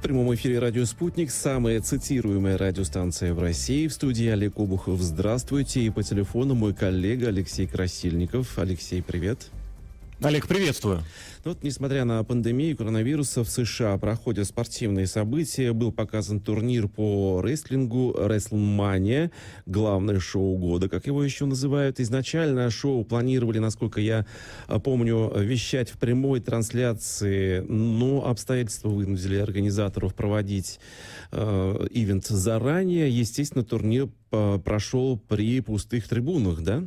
В прямом эфире «Радио Спутник», самая цитируемая радиостанция в России. В студии Олег Обухов. Здравствуйте. И по телефону мой коллега Алексей Красильников. Алексей, привет. Олег, приветствую. Ну вот, несмотря на пандемию коронавируса, в США проходят спортивные события. Был показан турнир по рестлингу WrestleMania, главное шоу года, как его еще называют. Изначально шоу планировали, насколько я а, помню, вещать в прямой трансляции, но обстоятельства вынудили организаторов проводить э, ивент заранее. Естественно, турнир а, прошел при пустых трибунах, да?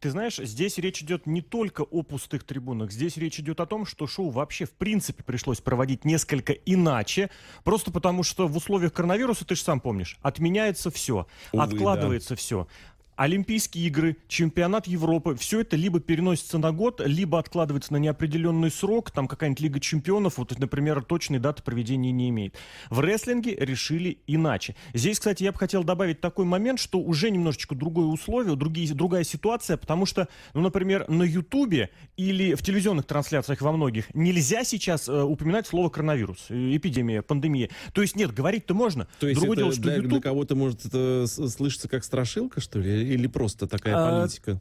Ты знаешь, здесь речь идет не только о пустых трибунах, здесь речь идет о том, что шоу вообще в принципе пришлось проводить несколько иначе, просто потому что в условиях коронавируса, ты же сам помнишь, отменяется все, Увы, откладывается да. все. Олимпийские игры, чемпионат Европы, все это либо переносится на год, либо откладывается на неопределенный срок, там какая-нибудь Лига чемпионов, вот, например, точной даты проведения не имеет. В рестлинге решили иначе. Здесь, кстати, я бы хотел добавить такой момент, что уже немножечко другое условие, другие, другая ситуация, потому что, ну, например, на Ютубе или в телевизионных трансляциях во многих нельзя сейчас э, упоминать слово коронавирус, э, эпидемия, пандемия. То есть нет, говорить-то можно. То есть Другое это дело, что для, YouTube... для кого-то может это слышаться как страшилка, что ли? Или просто такая а, политика?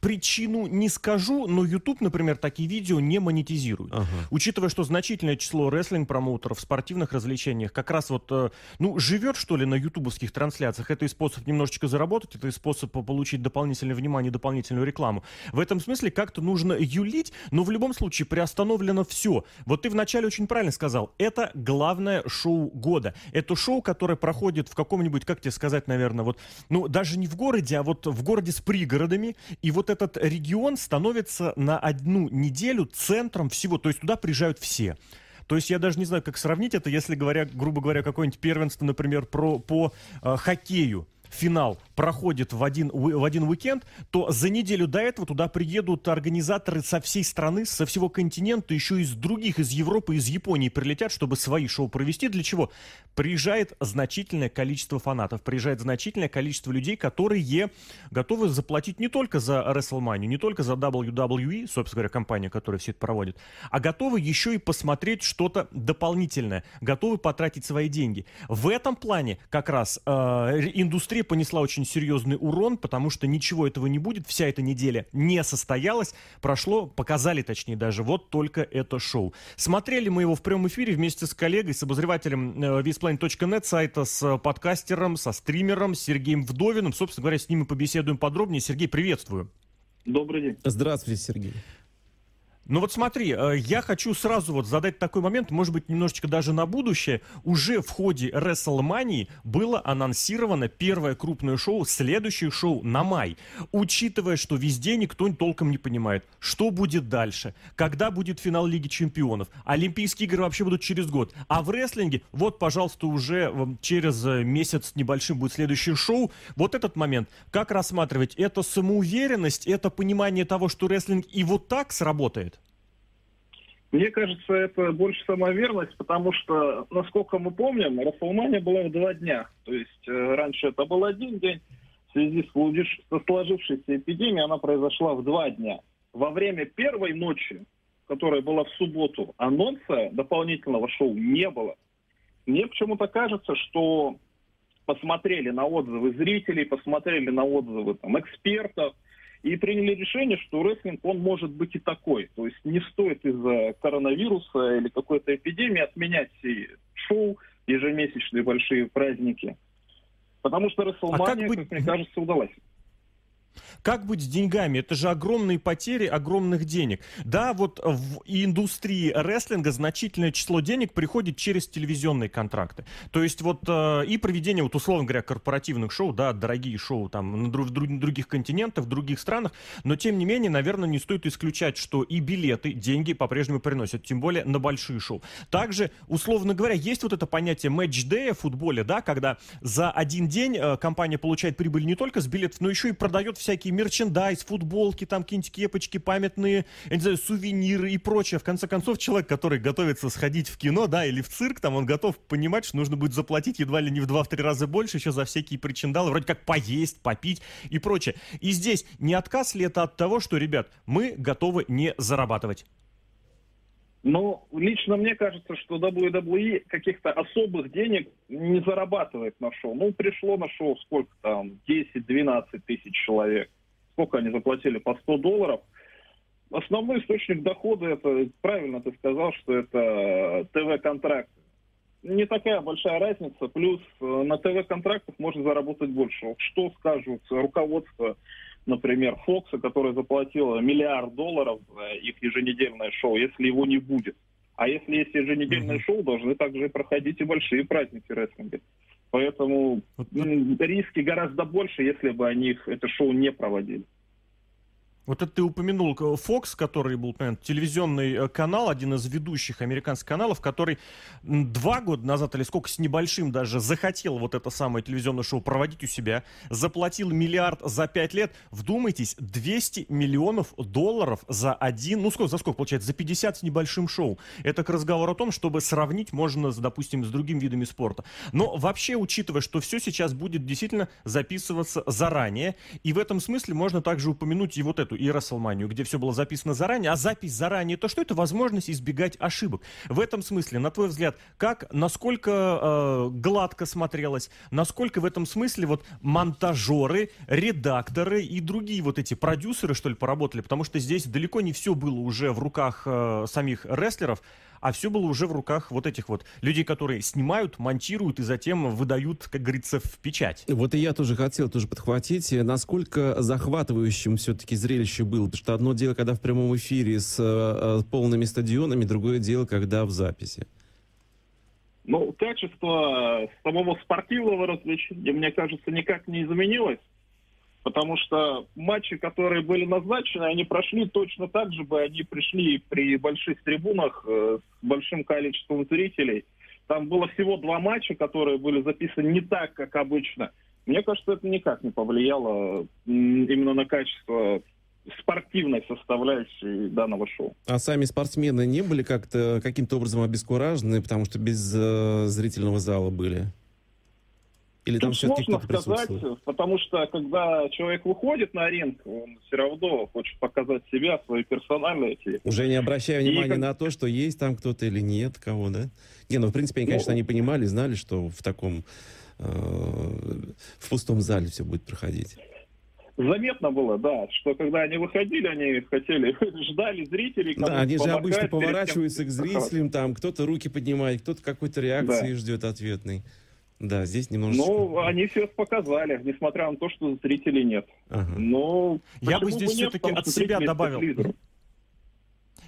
Причину не скажу, но YouTube, например, такие видео не монетизирует. Ага. Учитывая, что значительное число рестлинг-промоутеров в спортивных развлечениях как раз вот, э, ну, живет, что ли, на ютубовских трансляциях. Это и способ немножечко заработать, это и способ получить дополнительное внимание, дополнительную рекламу. В этом смысле как-то нужно юлить, но в любом случае приостановлено все. Вот ты вначале очень правильно сказал, это главное шоу года. Это шоу, которое проходит в каком-нибудь, как тебе сказать, наверное, вот, ну, даже не в городе, а вот в городе с пригородами, и вот этот регион становится на одну неделю центром всего, то есть туда приезжают все. То есть я даже не знаю, как сравнить это, если говоря, грубо говоря, какое-нибудь первенство, например, про, по э, хоккею финал проходит в один, в один уикенд, то за неделю до этого туда приедут организаторы со всей страны, со всего континента, еще из других, из Европы, из Японии прилетят, чтобы свои шоу провести. Для чего? Приезжает значительное количество фанатов, приезжает значительное количество людей, которые готовы заплатить не только за WrestleMania, не только за WWE, собственно говоря, компания, которая все это проводит, а готовы еще и посмотреть что-то дополнительное, готовы потратить свои деньги. В этом плане как раз э, индустрия понесла очень серьезный урон, потому что ничего этого не будет, вся эта неделя не состоялась, прошло, показали точнее даже, вот только это шоу. Смотрели мы его в прямом эфире вместе с коллегой, с обозревателем э, visplanet.net, сайта с подкастером, со стримером Сергеем Вдовиным. Собственно говоря, с ним мы побеседуем подробнее. Сергей, приветствую. Добрый день. Здравствуйте, Сергей. Ну вот смотри, э, я хочу сразу вот задать такой момент, может быть, немножечко даже на будущее. Уже в ходе WrestleMania было анонсировано первое крупное шоу, следующее шоу на май. Учитывая, что везде никто толком не понимает, что будет дальше, когда будет финал Лиги Чемпионов, Олимпийские игры вообще будут через год. А в рестлинге, вот, пожалуйста, уже через э, месяц небольшим будет следующее шоу. Вот этот момент, как рассматривать? Это самоуверенность, это понимание того, что рестлинг и вот так сработает? Мне кажется, это больше самоверность, потому что, насколько мы помним, Расселмания была в два дня. То есть э, раньше это был один день, в связи с, сложившейся эпидемией она произошла в два дня. Во время первой ночи, которая была в субботу, анонса дополнительного шоу не было. Мне почему-то кажется, что посмотрели на отзывы зрителей, посмотрели на отзывы там, экспертов – и приняли решение, что рестлинг, он может быть и такой. То есть не стоит из-за коронавируса или какой-то эпидемии отменять все шоу, ежемесячные большие праздники. Потому что WrestleMania, а как, быть... как мне кажется, удалась. Как быть с деньгами? Это же огромные потери огромных денег. Да, вот в индустрии рестлинга значительное число денег приходит через телевизионные контракты. То есть вот э, и проведение, вот условно говоря, корпоративных шоу, да, дорогие шоу там на друг, других континентах, в других странах, но тем не менее, наверное, не стоит исключать, что и билеты деньги по-прежнему приносят, тем более на большие шоу. Также, условно говоря, есть вот это понятие матч-дэя в футболе, да, когда за один день э, компания получает прибыль не только с билетов, но еще и продает всякие мерчендайз, футболки, там какие-нибудь кепочки, памятные, я не знаю, сувениры и прочее. В конце концов, человек, который готовится сходить в кино, да, или в цирк, там, он готов понимать, что нужно будет заплатить едва ли не в 2-3 раза больше еще за всякие причиндалы, вроде как поесть, попить и прочее. И здесь не отказ ли это от того, что, ребят, мы готовы не зарабатывать? Но лично мне кажется, что WWE каких-то особых денег не зарабатывает на шоу. Ну, пришло на шоу сколько там, 10-12 тысяч человек. Сколько они заплатили? По 100 долларов. Основной источник дохода, это правильно ты сказал, что это ТВ-контракты. Не такая большая разница. Плюс э, на ТВ-контрактах можно заработать больше. Что скажут руководство например, Фокса, которая заплатила миллиард долларов за их еженедельное шоу, если его не будет. А если есть еженедельное mm-hmm. шоу, должны также проходить и большие праздники рестлинга. Поэтому риски гораздо больше, если бы они это шоу не проводили. Вот это ты упомянул Fox, который был наверное, телевизионный э, канал, один из ведущих американских каналов, который два года назад или сколько с небольшим даже захотел вот это самое телевизионное шоу проводить у себя, заплатил миллиард за пять лет. Вдумайтесь, 200 миллионов долларов за один, ну сколько, за сколько получается, за 50 с небольшим шоу. Это к разговору о том, чтобы сравнить можно, допустим, с другими видами спорта. Но вообще, учитывая, что все сейчас будет действительно записываться заранее, и в этом смысле можно также упомянуть и вот эту и Расселманию, где все было записано заранее, а запись заранее, то что это возможность избегать ошибок. В этом смысле, на твой взгляд, как, насколько э, гладко смотрелось, насколько в этом смысле вот монтажеры, редакторы и другие вот эти продюсеры, что ли, поработали, потому что здесь далеко не все было уже в руках э, самих рестлеров, а все было уже в руках вот этих вот людей, которые снимают, монтируют и затем выдают, как говорится, в печать. Вот и я тоже хотел тоже подхватить, насколько захватывающим все-таки зрелище было, потому что одно дело, когда в прямом эфире с э, полными стадионами, другое дело, когда в записи. Ну, качество самого спортивного развлечения, мне кажется, никак не изменилось. Потому что матчи, которые были назначены, они прошли точно так же бы, они пришли при больших трибунах э, с большим количеством зрителей. Там было всего два матча, которые были записаны не так, как обычно. Мне кажется, это никак не повлияло именно на качество спортивной составляющей данного шоу. А сами спортсмены не были как-то каким-то образом обескуражены, потому что без э, зрительного зала были? Или там все сложно сказать, потому что когда человек выходит на ринг, он все равно хочет показать себя, свои персональные Уже не обращая внимания как... на то, что есть там кто-то или нет кого, да? Не, ну, в принципе, они, конечно, ну, они понимали, знали, что в таком, э, в пустом зале все будет проходить. Заметно было, да, что когда они выходили, они хотели, ждали зрителей. Да, они же обычно поворачиваются тем... к зрителям, там кто-то руки поднимает, кто-то какой-то реакции да. ждет ответной. Да, здесь немножечко... Ну, они все показали, несмотря на то, что зрителей нет. Ага. Но я бы здесь все-таки от себя добавил.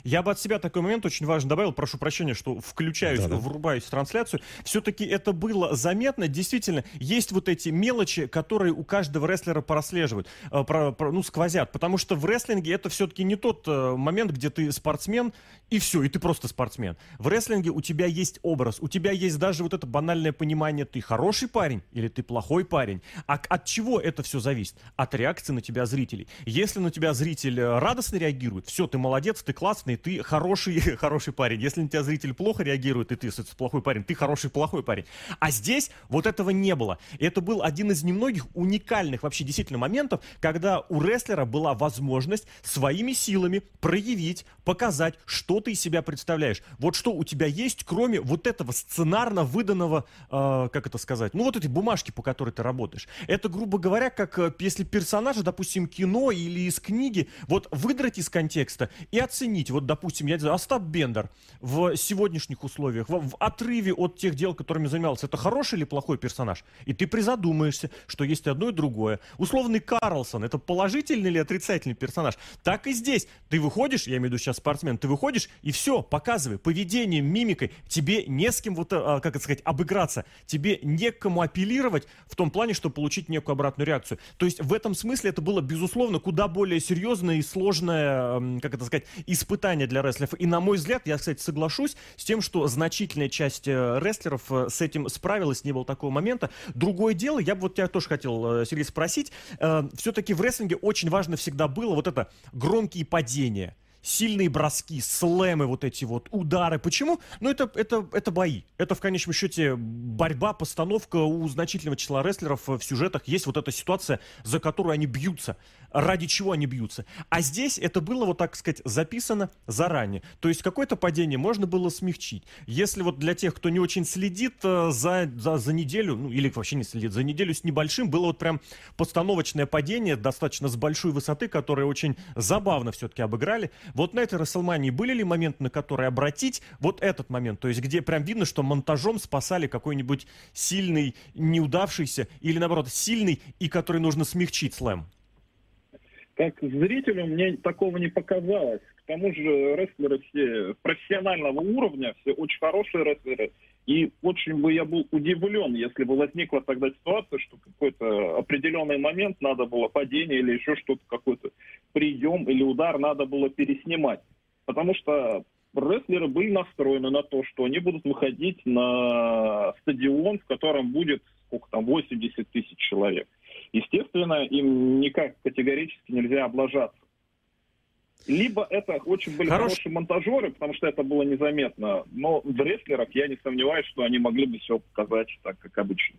Я бы от себя такой момент очень важно добавил, прошу прощения, что включаюсь, да, да. врубаюсь в трансляцию. Все-таки это было заметно. Действительно, есть вот эти мелочи, которые у каждого рестлера прослеживают, э, про, про, ну, сквозят. Потому что в рестлинге это все-таки не тот э, момент, где ты спортсмен, и все, и ты просто спортсмен. В рестлинге у тебя есть образ, у тебя есть даже вот это банальное понимание, ты хороший парень или ты плохой парень. А от чего это все зависит? От реакции на тебя зрителей. Если на тебя зритель э, радостно реагирует, все, ты молодец, ты классный, ты хороший, хороший парень. Если на тебя зритель плохо реагирует, и ты плохой парень, ты хороший, плохой парень. А здесь вот этого не было. И это был один из немногих уникальных вообще действительно моментов, когда у рестлера была возможность своими силами проявить, показать, что ты из себя представляешь. Вот что у тебя есть, кроме вот этого сценарно выданного, э, как это сказать, ну вот этой бумажки, по которой ты работаешь. Это, грубо говоря, как э, если персонажа, допустим, кино или из книги, вот выдрать из контекста и оценить. Вот, допустим, я не знаю, Остап Бендер в сегодняшних условиях, в, в отрыве от тех дел, которыми занимался, это хороший или плохой персонаж? И ты призадумаешься, что есть одно и другое. Условный Карлсон, это положительный или отрицательный персонаж? Так и здесь. Ты выходишь, я имею в виду сейчас спортсмен, ты выходишь и все, показывай, поведением, мимикой. Тебе не с кем, вот, а, как это сказать, обыграться. Тебе не к кому апеллировать в том плане, чтобы получить некую обратную реакцию. То есть в этом смысле это было, безусловно, куда более серьезное и сложное, как это сказать, испытание испытание для рестлеров. И, на мой взгляд, я, кстати, соглашусь с тем, что значительная часть э, рестлеров э, с этим справилась, не было такого момента. Другое дело, я бы вот тебя тоже хотел, э, Сергей, спросить. Все-таки в рестлинге очень важно всегда было вот это громкие падения сильные броски, слэмы, вот эти вот удары. Почему? Ну, это, это, это бои. Это, в конечном счете, борьба, постановка у значительного числа рестлеров в сюжетах. Есть вот эта ситуация, за которую они бьются. Ради чего они бьются. А здесь это было, вот так сказать, записано заранее. То есть какое-то падение можно было смягчить. Если вот для тех, кто не очень следит э, за, за, за неделю, ну или вообще не следит, за неделю с небольшим, было вот прям постановочное падение, достаточно с большой высоты, которое очень забавно все-таки обыграли. Вот на этой Расселмании были ли моменты, на которые обратить вот этот момент? То есть где прям видно, что монтажом спасали какой-нибудь сильный, неудавшийся, или наоборот, сильный, и который нужно смягчить слэм? Как зрителю мне такого не показалось. К тому же рестлеры все профессионального уровня, все очень хорошие рестлеры. И очень бы я был удивлен, если бы возникла тогда ситуация, что какой-то определенный момент надо было падение или еще что-то, какой-то прием или удар надо было переснимать. Потому что рестлеры были настроены на то, что они будут выходить на стадион, в котором будет сколько там, 80 тысяч человек. Естественно, им никак категорически нельзя облажаться. Либо это очень были Хорош... хорошие монтажеры, потому что это было незаметно, но в рестлерах я не сомневаюсь, что они могли бы все показать так, как обычно.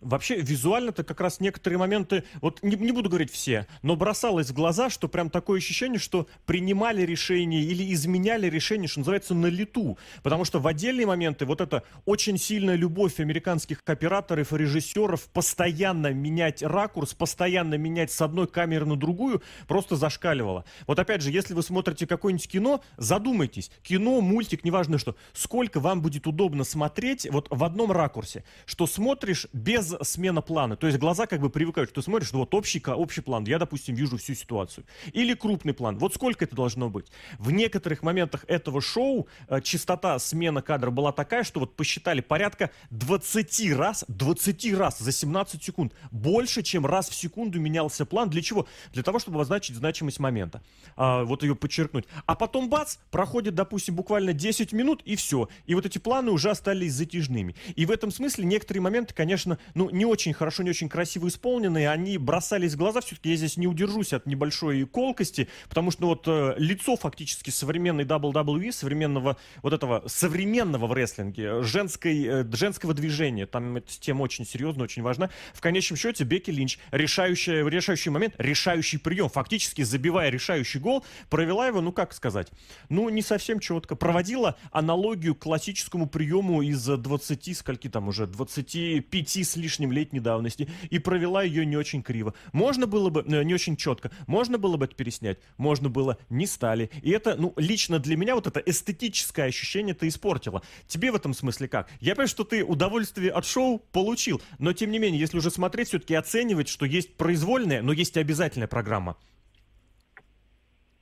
Вообще, визуально-то как раз некоторые моменты, вот не, не буду говорить все, но бросалось в глаза, что прям такое ощущение, что принимали решения или изменяли решения, что называется, на лету. Потому что в отдельные моменты вот эта очень сильная любовь американских операторов и режиссеров постоянно менять ракурс, постоянно менять с одной камеры на другую, просто зашкаливала. Вот опять же, если вы смотрите какое-нибудь кино, задумайтесь. Кино, мультик, неважно что, сколько вам будет удобно смотреть вот в одном ракурсе, что смотришь без смена плана. То есть глаза как бы привыкают, что ты смотришь, ну вот общий, общий план, я, допустим, вижу всю ситуацию. Или крупный план. Вот сколько это должно быть? В некоторых моментах этого шоу э, частота смена кадра была такая, что вот посчитали порядка 20 раз, 20 раз за 17 секунд. Больше, чем раз в секунду менялся план. Для чего? Для того, чтобы обозначить значимость момента. А, вот ее подчеркнуть. А потом бац, проходит, допустим, буквально 10 минут и все. И вот эти планы уже остались затяжными. И в этом смысле некоторые моменты, конечно, ну, не очень хорошо, не очень красиво исполненные, они бросались в глаза. Все-таки я здесь не удержусь от небольшой колкости, потому что ну, вот э, лицо фактически современной WWE, современного вот этого современного в рестлинге, женской, э, женского движения, там эта тема очень серьезная, очень важна. В конечном счете Бекки Линч, решающий, решающий момент, решающий прием, фактически забивая решающий гол, провела его, ну как сказать, ну не совсем четко, проводила аналогию к классическому приему из 20, скольки там уже, 25 с лишним лишним летней давности и провела ее не очень криво. Можно было бы, э, не очень четко, можно было бы это переснять, можно было, не стали. И это, ну, лично для меня вот это эстетическое ощущение ты испортила. Тебе в этом смысле как? Я понимаю, что ты удовольствие от шоу получил, но тем не менее, если уже смотреть, все-таки оценивать, что есть произвольная, но есть и обязательная программа.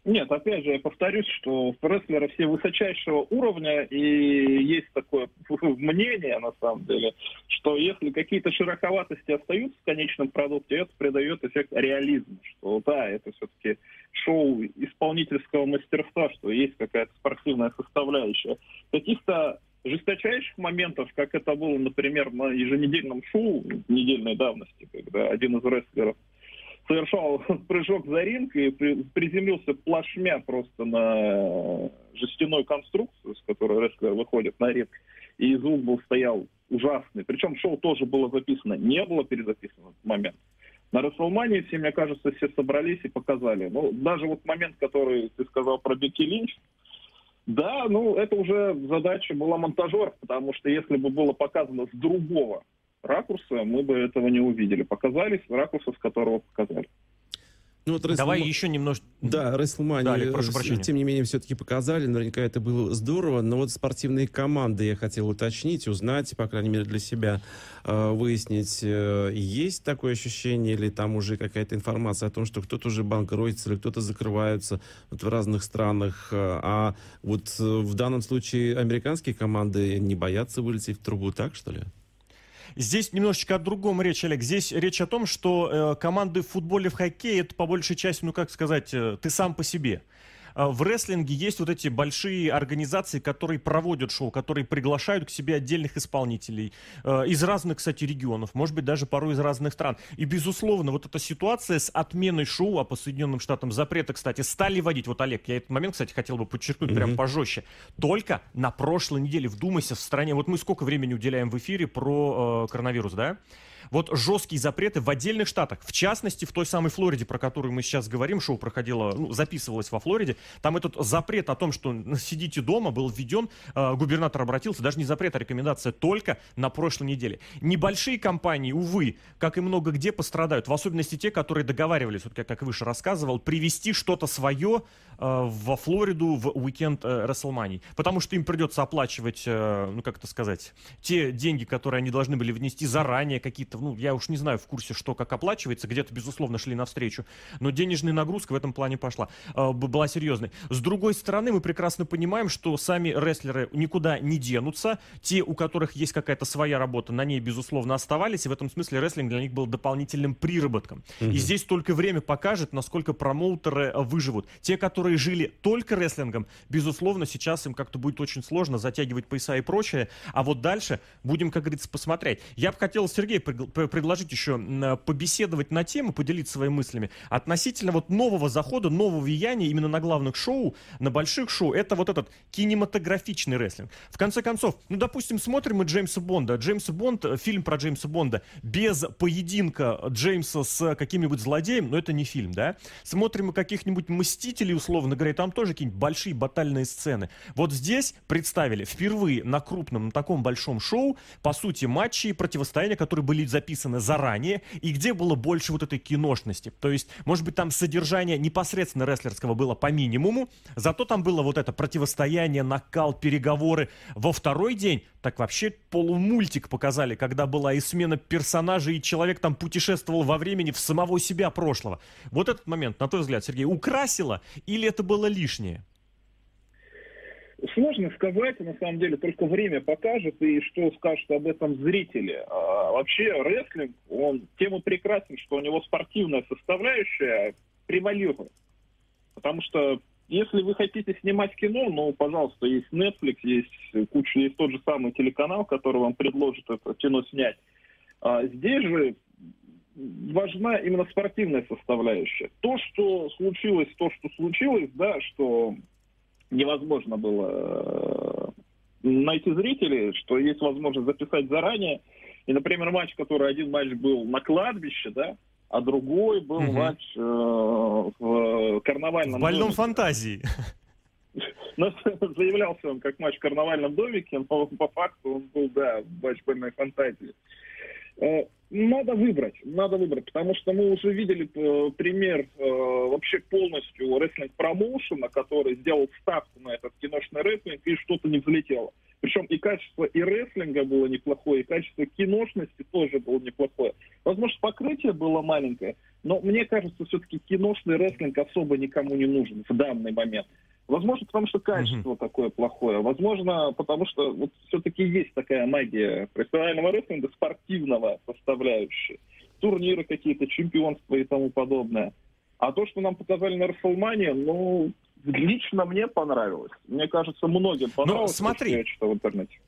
Нет, опять же, я повторюсь, что рестлеры все высочайшего уровня, и есть такое мнение, на самом деле, что если какие-то широковатости остаются в конечном продукте, это придает эффект реализма, что да, это все-таки шоу исполнительского мастерства, что есть какая-то спортивная составляющая. Каких-то жесточайших моментов, как это было, например, на еженедельном шоу недельной давности, когда один из рестлеров совершал прыжок за ринг и приземлился плашмя просто на жестяной конструкцию, с которой рестлер выходит на ринг. И звук был стоял ужасный. Причем шоу тоже было записано, не было перезаписано в этот момент. На Расселмании все, мне кажется, все собрались и показали. Ну, даже вот момент, который ты сказал про Бекки Линч, да, ну, это уже задача была монтажера, потому что если бы было показано с другого ракурса мы бы этого не увидели. Показались ракурса, с которого показали. Ну, вот Wrestle... Давай еще немножко... Да, WrestleMania, тем не менее, все-таки показали. Наверняка это было здорово. Но вот спортивные команды я хотел уточнить, узнать, по крайней мере, для себя э, выяснить, э, есть такое ощущение или там уже какая-то информация о том, что кто-то уже банкротится или кто-то закрывается вот в разных странах. Э, а вот в данном случае американские команды не боятся вылететь в трубу, так что ли? Здесь немножечко о другом речь, Олег. Здесь речь о том, что э, команды в футболе, в хоккее, это по большей части, ну как сказать, э, ты сам по себе. А, в рестлинге есть вот эти большие организации, которые проводят шоу, которые приглашают к себе отдельных исполнителей э, из разных, кстати, регионов, может быть, даже порой из разных стран. И, безусловно, вот эта ситуация с отменой шоу, а по Соединенным Штатам запрета, кстати, стали вводить. Вот, Олег, я этот момент, кстати, хотел бы подчеркнуть mm-hmm. прям пожестче. Только на прошлой неделе, вдумайся, в стране, вот мы сколько времени уделяем в эфире про э, коронавирус, да? Вот жесткие запреты в отдельных штатах, в частности, в той самой Флориде, про которую мы сейчас говорим, шоу проходило, ну, записывалось во Флориде, там этот запрет о том, что сидите дома, был введен, э, губернатор обратился, даже не запрет, а рекомендация только на прошлой неделе. Небольшие компании, увы, как и много где, пострадают, в особенности те, которые договаривались, вот как, как выше рассказывал, привести что-то свое э, во Флориду в уикенд э, потому что им придется оплачивать, э, ну как это сказать, те деньги, которые они должны были внести заранее, какие-то, ну я уж не знаю в курсе, что как оплачивается, где-то, безусловно, шли навстречу, но денежная нагрузка в этом плане пошла, э, была серьезной. С другой стороны, мы прекрасно понимаем, что сами рестлеры никуда не денутся, те, у которых есть какая-то своя работа, на ней, безусловно, оставались, и в этом смысле рестлинг для них был дополнительным приработком. Mm-hmm. И здесь только время покажет, насколько промоутеры э, выживут. Те, которые жили только рестлингом, безусловно, сейчас им как-то будет очень сложно затягивать пояса и прочее, а вот дальше будем, как говорится, посмотреть. Я бы хотел, Сергей, предложить еще побеседовать на тему, поделиться своими мыслями относительно вот нового захода, нового влияния именно на главных шоу, на больших шоу. Это вот этот кинематографичный рестлинг. В конце концов, ну, допустим, смотрим мы Джеймса Бонда. Джеймса Бонд, э, фильм про Джеймса Бонда, без поединка Джеймса с каким-нибудь злодеем, но это не фильм, да? Смотрим мы каких-нибудь Мстителей, условно говоря, там тоже какие-нибудь большие батальные сцены. Вот здесь представили впервые на крупном, на таком большом шоу, по сути, матчи и противостояния, которые были записаны заранее, и где было больше вот этой киношности. То есть, может быть, там содержание непосредственно рестлерского было по минимуму, зато там было вот это противостояние, накал, переговоры. Во второй день так вообще полумультик показали, когда была и смена персонажей, и человек там путешествовал во времени в самого себя прошлого. Вот этот момент, на твой взгляд, Сергей, украсило или это было лишнее? Сложно сказать, на самом деле, только время покажет, и что скажут об этом зрители. А вообще, рестлинг, он тем прекрасен, что у него спортивная составляющая превалирует. Потому что если вы хотите снимать кино, ну, пожалуйста, есть Netflix, есть куча, есть тот же самый телеканал, который вам предложит это кино снять. А здесь же важна именно спортивная составляющая. То, что случилось, то, что случилось, да, что невозможно было э, найти зрителей, что есть возможность записать заранее. И, например, матч, который один матч был на кладбище, да, а другой был угу. матч э, в карнавальном В больном домике. фантазии. Но заявлялся он как матч в карнавальном домике, но по факту он был, да, матч больной фантазии. Э, надо выбрать, надо выбрать, потому что мы уже видели э, пример э, вообще полностью рестлинг-промоушена, который сделал ставку на этот киношный рестлинг, и что-то не взлетело. Причем и качество и рестлинга было неплохое, и качество киношности тоже было неплохое. Возможно, покрытие было маленькое, но мне кажется, все-таки киношный рестлинг особо никому не нужен в данный момент. Возможно, потому что качество угу. такое плохое. Возможно, потому что вот все-таки есть такая магия профессионального рестлинга, спортивного составляющей. Турниры какие-то, чемпионства и тому подобное. А то, что нам показали на Расселмане, ну, лично мне понравилось. Мне кажется, многим ну, понравилось. Ну, смотри. То, что я читал в интернете.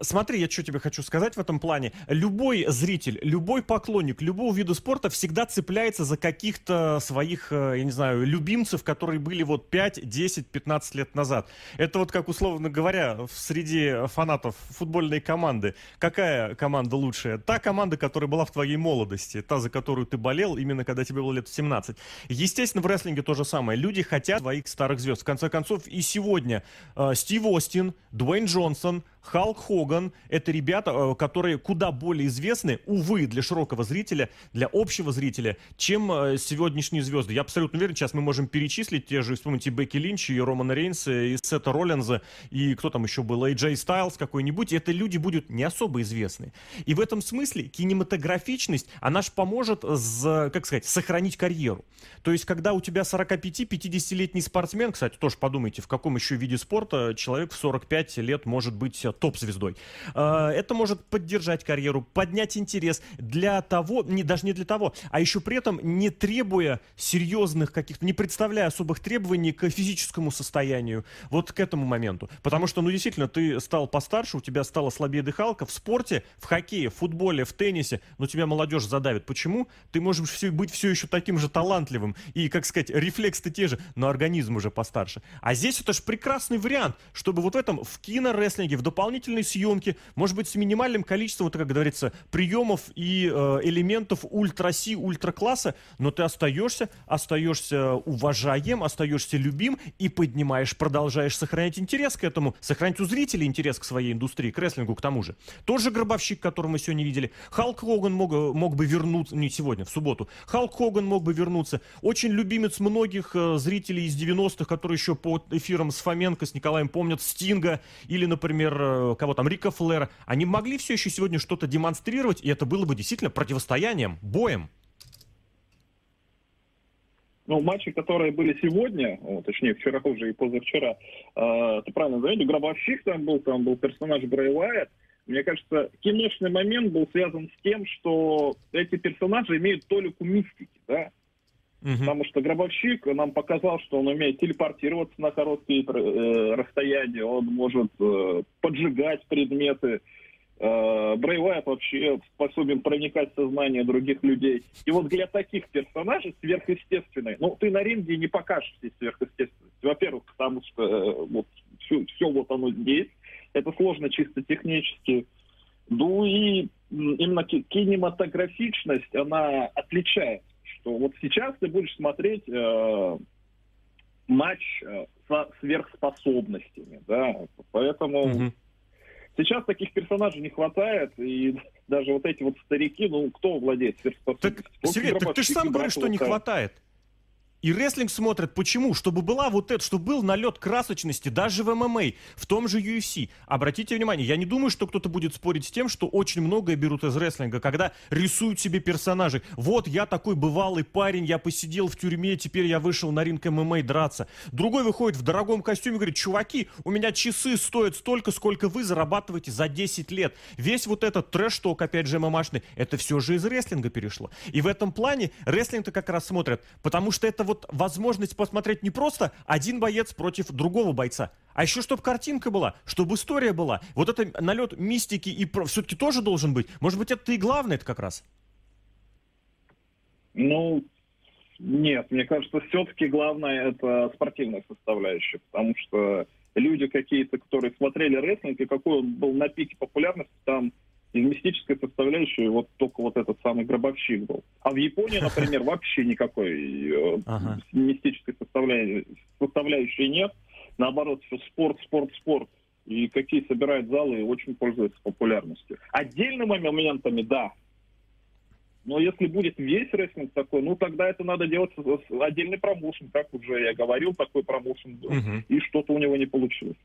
Смотри, я что тебе хочу сказать в этом плане. Любой зритель, любой поклонник любого вида спорта всегда цепляется за каких-то своих, э, я не знаю, любимцев, которые были вот 5, 10, 15 лет назад. Это вот как, условно говоря, среди фанатов футбольной команды. Какая команда лучшая? Та команда, которая была в твоей молодости, та, за которую ты болел, именно когда тебе было лет 17. Естественно, в рестлинге то же самое. Люди хотят своих старых звезд. В конце концов, и сегодня э, Стив Остин, Дуэйн Джонсон, Халк Хоган — это ребята, э, которые куда более известны, увы, для широкого зрителя, для общего зрителя, чем э, сегодняшние звезды. Я абсолютно уверен, сейчас мы можем перечислить те же, вспомните, Бекки Линч, и Романа Рейнса, и Сета Роллинза, и кто там еще был, и Джей Стайлз какой-нибудь, это люди будут не особо известны. И в этом смысле кинематографичность, она же поможет, как сказать, сохранить карьеру. То есть, когда у тебя 45-50-летний спортсмен, кстати, тоже подумайте, в каком еще виде спорта человек в 45 лет может быть топ-звездой. А, это может поддержать карьеру, поднять интерес для того, не, даже не для того, а еще при этом не требуя серьезных каких-то, не представляя особых требований к физическому состоянию, вот к этому моменту. Потому что, ну, действительно, ты стал постарше, у тебя стала слабее дыхалка в спорте, в хоккее, в футболе, в теннисе, но тебя молодежь задавит. Почему? Ты можешь все, быть все еще таким же талантливым, и, как сказать, рефлексы те же, но организм уже постарше. А здесь это же прекрасный вариант, чтобы вот в этом, в кинорестлинге, в дополнительной съемки, может быть, с минимальным количеством, вот, как говорится, приемов и э, элементов ультра-си, ультра-класса, но ты остаешься, остаешься уважаем, остаешься любим и поднимаешь, продолжаешь сохранять интерес к этому, сохранять у зрителей интерес к своей индустрии, к рестлингу к тому же. Тот же Гробовщик, которого мы сегодня видели. Халк Хоган мог, мог бы вернуться, не сегодня, в субботу. Халк Хоган мог бы вернуться. Очень любимец многих э, зрителей из 90-х, которые еще по эфирам с Фоменко, с Николаем помнят Стинга или, например, э, кого там, Рика Флера. Они могли все еще сегодня что-то демонстрировать, и это было бы действительно противостоянием, боем. ну, матчи, которые были сегодня, о, точнее, вчера уже и позавчера, э, ты правильно заметил, Гробовщик там был, там был персонаж Брэй. Мне кажется, киношный момент был связан с тем, что эти персонажи имеют толику мистики, да? Угу. Потому что Гробовщик нам показал, что он умеет телепортироваться на короткие э, расстояния, он может э, поджигать предметы, Э, Брэй Уайт вообще способен проникать в сознание других людей. И вот для таких персонажей сверхъестественные, ну, ты на ринге не покажешь здесь сверхъестественность. Во-первых, потому что э, вот все, все вот оно здесь. Это сложно чисто технически. Ну и именно кинематографичность, она отличает. Что вот сейчас ты будешь смотреть э, матч э, со сверхспособностями, да, поэтому... Угу Сейчас таких персонажей не хватает, и даже вот эти вот старики, ну, кто владеет сверхспособностью? Так, Сергей, так ты же сам говоришь, что не хватает. И рестлинг смотрят почему? Чтобы была вот это, чтобы был налет красочности даже в ММА, в том же UFC. Обратите внимание, я не думаю, что кто-то будет спорить с тем, что очень многое берут из рестлинга, когда рисуют себе персонажей. Вот я такой бывалый парень, я посидел в тюрьме, теперь я вышел на ринг ММА драться. Другой выходит в дорогом костюме и говорит, чуваки, у меня часы стоят столько, сколько вы зарабатываете за 10 лет. Весь вот этот трэш-ток, опять же, ММАшный, это все же из рестлинга перешло. И в этом плане рестлинг-то как раз смотрят, потому что это вот вот возможность посмотреть не просто один боец против другого бойца, а еще чтобы картинка была, чтобы история была. Вот это налет мистики и все-таки тоже должен быть. Может быть, это и главное это как раз? Ну, нет, мне кажется, все-таки главное это спортивная составляющая, потому что люди какие-то, которые смотрели рестлинг, и какой он был на пике популярности, там из мистической составляющей вот только вот этот самый гробовщик был. А в Японии, например, вообще никакой э, ага. мистической составляющей нет. Наоборот, все спорт, спорт, спорт. И какие собирают залы, очень пользуются популярностью. Отдельными моментами, да. Но если будет весь рестлинг такой, ну тогда это надо делать отдельный промоушен, как уже я говорил, такой промоушен был, угу. и что-то у него не получилось.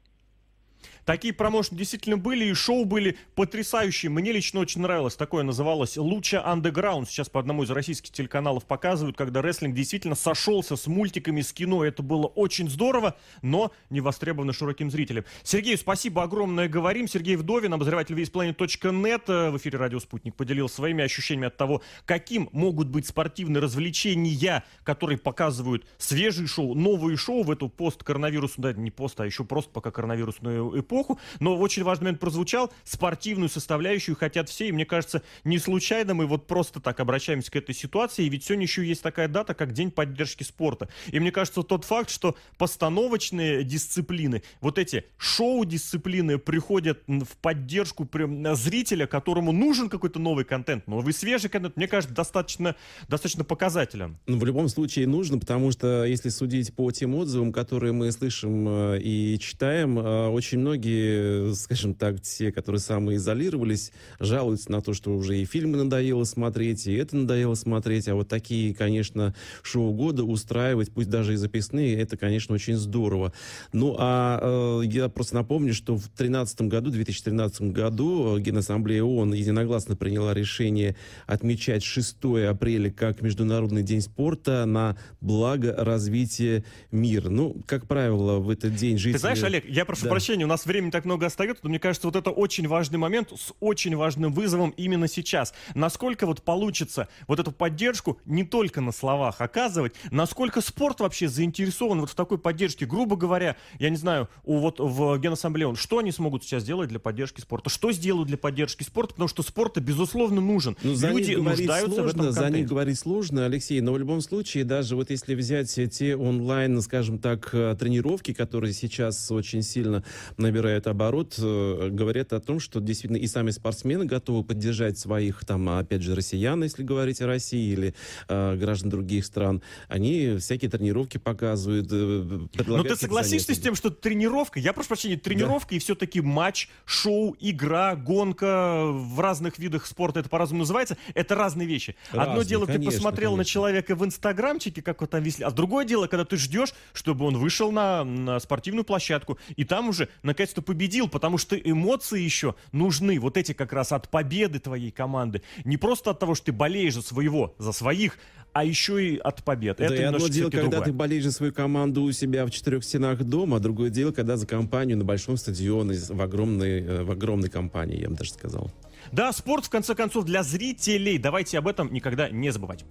Такие промоушены действительно были, и шоу были потрясающие. Мне лично очень нравилось. Такое называлось «Луча Underground». Сейчас по одному из российских телеканалов показывают, когда рестлинг действительно сошелся с мультиками, с кино. Это было очень здорово, но не востребовано широким зрителям. Сергей, спасибо огромное. Говорим. Сергей Вдовин, обозреватель весьplanet.net э, в эфире «Радио Спутник» поделился своими ощущениями от того, каким могут быть спортивные развлечения, которые показывают свежие шоу, новые шоу в эту пост-коронавирусную, да, не пост, а еще просто пока коронавирусную эпоху эпоху, но очень важный момент прозвучал, спортивную составляющую хотят все, и мне кажется, не случайно мы вот просто так обращаемся к этой ситуации, ведь сегодня еще есть такая дата, как День поддержки спорта. И мне кажется, тот факт, что постановочные дисциплины, вот эти шоу-дисциплины приходят в поддержку зрителя, которому нужен какой-то новый контент, новый свежий контент, мне кажется, достаточно, достаточно показателен. Ну, в любом случае нужно, потому что если судить по тем отзывам, которые мы слышим э, и читаем, э, очень многие многие, скажем так, те, которые самоизолировались, жалуются на то, что уже и фильмы надоело смотреть, и это надоело смотреть, а вот такие, конечно, шоу года устраивать, пусть даже и записные, это, конечно, очень здорово. Ну, а э, я просто напомню, что в 2013 году, 2013 году э, Генассамблея ООН единогласно приняла решение отмечать 6 апреля как Международный день спорта на благо развития мира. Ну, как правило, в этот день жители... Ты знаешь, Олег, я прошу да. прощения, у нас времени так много остается, но мне кажется, вот это очень важный момент с очень важным вызовом именно сейчас. Насколько вот получится вот эту поддержку не только на словах оказывать, насколько спорт вообще заинтересован вот в такой поддержке. Грубо говоря, я не знаю, у, вот в Генассамблее, что они смогут сейчас сделать для поддержки спорта? Что сделают для поддержки спорта? Потому что спорт, безусловно, нужен. Ну, за Люди нуждаются сложно, в этом контенте. За них говорить сложно, Алексей, но в любом случае, даже вот если взять те онлайн, скажем так, э, тренировки, которые сейчас очень сильно набирает оборот, э, говорят о том, что действительно и сами спортсмены готовы поддержать своих, там, опять же, россиян, если говорить о России, или э, граждан других стран. Они всякие тренировки показывают, э, Но ты согласишься с тем, что тренировка, я прошу прощения, тренировка да. и все-таки матч, шоу, игра, гонка в разных видах спорта, это по-разному называется, это разные вещи. Разные, Одно дело, конечно, ты посмотрел конечно. на человека в инстаграмчике, как вот там висли, а другое дело, когда ты ждешь, чтобы он вышел на, на спортивную площадку, и там уже наконец-то победил, потому что эмоции еще нужны, вот эти как раз от победы твоей команды. Не просто от того, что ты болеешь за своего, за своих, а еще и от побед. Да, Это и одно дело, когда другое. ты болеешь за свою команду у себя в четырех стенах дома, а другое дело, когда за компанию на большом стадионе, в огромной, э, в огромной компании, я бы даже сказал. Да, спорт, в конце концов, для зрителей. Давайте об этом никогда не забывать.